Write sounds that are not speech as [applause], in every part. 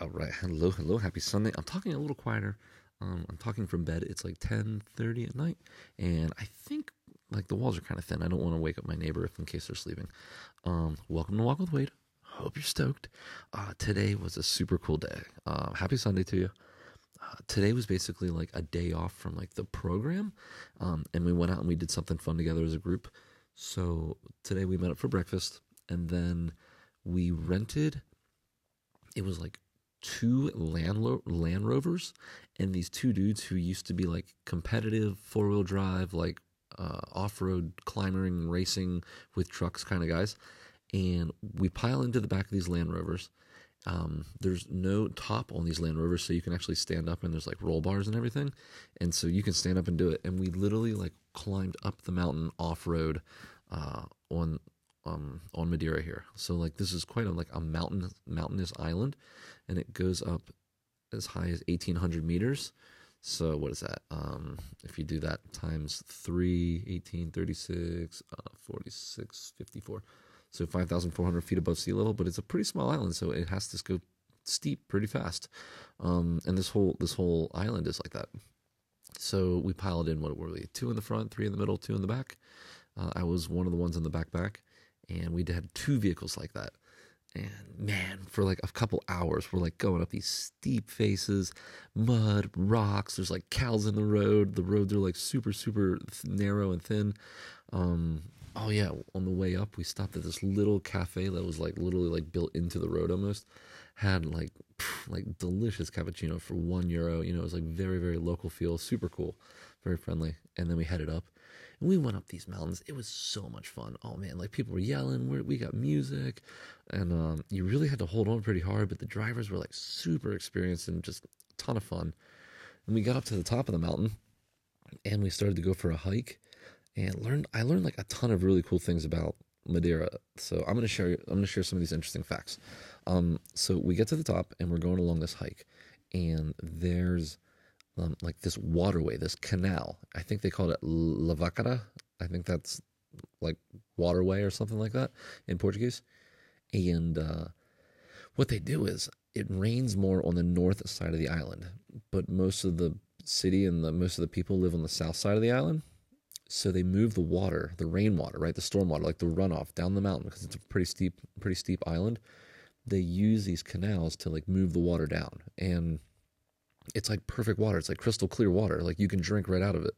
all right. [laughs] Hello, hello. Happy Sunday. I'm talking a little quieter. Um, I'm talking from bed. It's like 10:30 at night, and I think like the walls are kind of thin. I don't want to wake up my neighbor if in case they're sleeping. Um, welcome to Walk with Wade. Hope you're stoked. Uh, today was a super cool day. Uh, happy Sunday to you. Uh, today was basically like a day off from like the program, um, and we went out and we did something fun together as a group. So today we met up for breakfast, and then we rented. It was like two Land, Lo- Land Rovers and these two dudes who used to be like competitive four wheel drive, like uh, off road climbing, racing with trucks kind of guys. And we pile into the back of these Land Rovers. Um, there's no top on these Land Rovers, so you can actually stand up and there's like roll bars and everything. And so you can stand up and do it. And we literally like climbed up the mountain off road uh, on um, on Madeira here. So like this is quite a, like a mountain mountainous island, and it goes up as high as eighteen hundred meters. So what is that? Um, if you do that times 3, 18, 36, uh, 46, 54. So 5,400 feet above sea level, but it's a pretty small island, so it has to go steep pretty fast. Um, and this whole this whole island is like that. So we piled in what were we? Two in the front, three in the middle, two in the back. Uh, I was one of the ones in the backpack, and we had two vehicles like that. And man, for like a couple hours, we're like going up these steep faces, mud, rocks. There's like cows in the road. The roads are like super, super narrow and thin. Um, oh yeah, on the way up, we stopped at this little cafe that was like literally like built into the road almost. Had like like delicious cappuccino for one euro. You know, it was like very, very local feel, super cool, very friendly. And then we headed up and we went up these mountains. It was so much fun. Oh man, like people were yelling. we we got music, and um, you really had to hold on pretty hard. But the drivers were like super experienced and just a ton of fun. And we got up to the top of the mountain, and we started to go for a hike, and learned. I learned like a ton of really cool things about Madeira. So I'm gonna share. I'm gonna share some of these interesting facts. Um, so we get to the top, and we're going along this hike, and there's um, like this waterway, this canal. I think they called it Lavacara. I think that's like waterway or something like that in Portuguese. And uh, what they do is it rains more on the north side of the island, but most of the city and the most of the people live on the south side of the island. So they move the water, the rainwater, right, the storm water, like the runoff down the mountain because it's a pretty steep, pretty steep island. They use these canals to like move the water down, and it's like perfect water. It's like crystal clear water. Like you can drink right out of it.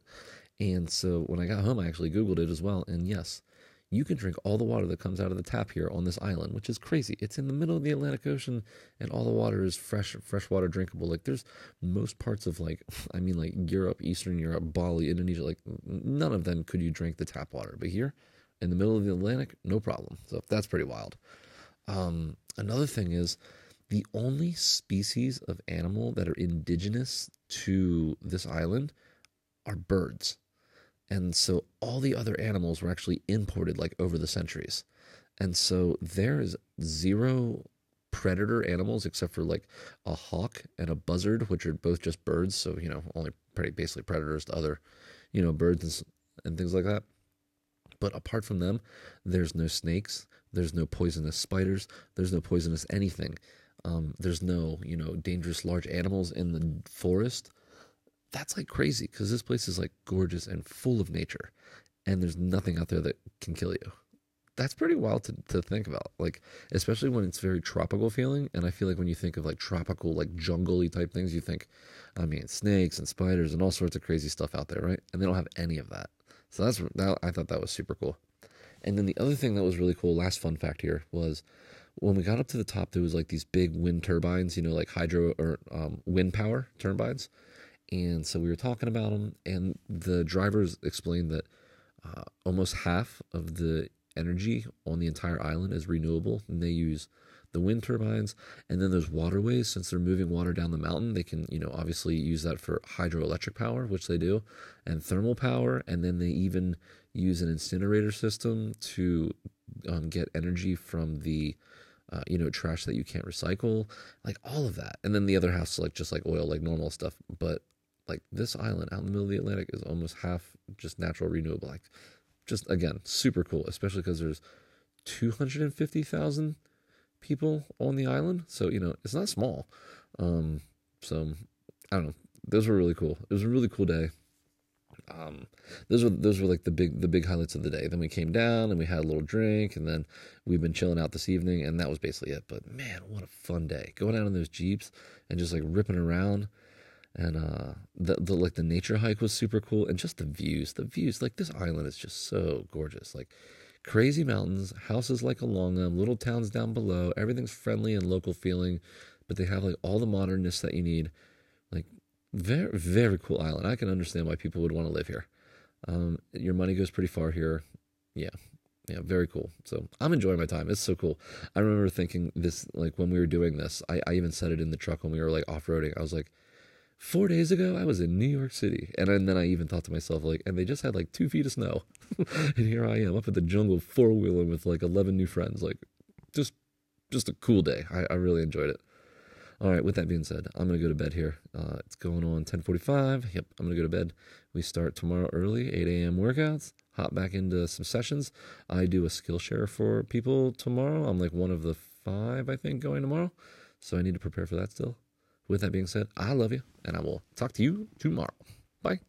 And so when I got home, I actually Googled it as well. And yes, you can drink all the water that comes out of the tap here on this island, which is crazy. It's in the middle of the Atlantic Ocean and all the water is fresh, fresh water drinkable. Like there's most parts of like, [laughs] I mean, like Europe, Eastern Europe, Bali, Indonesia, like none of them could you drink the tap water. But here in the middle of the Atlantic, no problem. So that's pretty wild. Um, another thing is, the only species of animal that are indigenous to this island are birds. And so all the other animals were actually imported like over the centuries. And so there is zero predator animals except for like a hawk and a buzzard, which are both just birds. So, you know, only pretty basically predators to other, you know, birds and, and things like that. But apart from them, there's no snakes, there's no poisonous spiders, there's no poisonous anything. Um, there's no, you know, dangerous large animals in the forest. That's like crazy because this place is like gorgeous and full of nature, and there's nothing out there that can kill you. That's pretty wild to, to think about, like especially when it's very tropical feeling. And I feel like when you think of like tropical, like jungly type things, you think, I mean, snakes and spiders and all sorts of crazy stuff out there, right? And they don't have any of that. So that's that. I thought that was super cool. And then the other thing that was really cool, last fun fact here, was when we got up to the top, there was like these big wind turbines, you know, like hydro or um, wind power turbines. And so we were talking about them, and the drivers explained that uh, almost half of the energy on the entire island is renewable, and they use the wind turbines, and then there's waterways. Since they're moving water down the mountain, they can, you know, obviously use that for hydroelectric power, which they do, and thermal power, and then they even use an incinerator system to um, get energy from the uh, you know, trash that you can't recycle, like all of that. And then the other half's like just like oil, like normal stuff. But like this island out in the middle of the Atlantic is almost half just natural renewable. Like just again, super cool, especially because there's 250,000 people on the island. So, you know, it's not small. Um, so I don't know. Those were really cool. It was a really cool day. Um, those were those were like the big the big highlights of the day. Then we came down and we had a little drink, and then we've been chilling out this evening, and that was basically it. But man, what a fun day! Going out on those jeeps and just like ripping around, and uh, the the like the nature hike was super cool, and just the views, the views. Like this island is just so gorgeous. Like crazy mountains, houses like along them, little towns down below. Everything's friendly and local feeling, but they have like all the modernness that you need. Like very, very cool island. I can understand why people would want to live here. Um, your money goes pretty far here. Yeah. Yeah, very cool. So I'm enjoying my time. It's so cool. I remember thinking this, like when we were doing this, I, I even said it in the truck when we were like off roading. I was like, four days ago, I was in New York City. And, and then I even thought to myself, like, and they just had like two feet of snow. [laughs] and here I am up at the jungle four wheeling with like 11 new friends. Like, just, just a cool day. I, I really enjoyed it. All right. With that being said, I'm gonna go to bed here. Uh, it's going on 10:45. Yep, I'm gonna go to bed. We start tomorrow early, 8 a.m. workouts. Hop back into some sessions. I do a Skillshare for people tomorrow. I'm like one of the five, I think, going tomorrow. So I need to prepare for that still. With that being said, I love you, and I will talk to you tomorrow. Bye.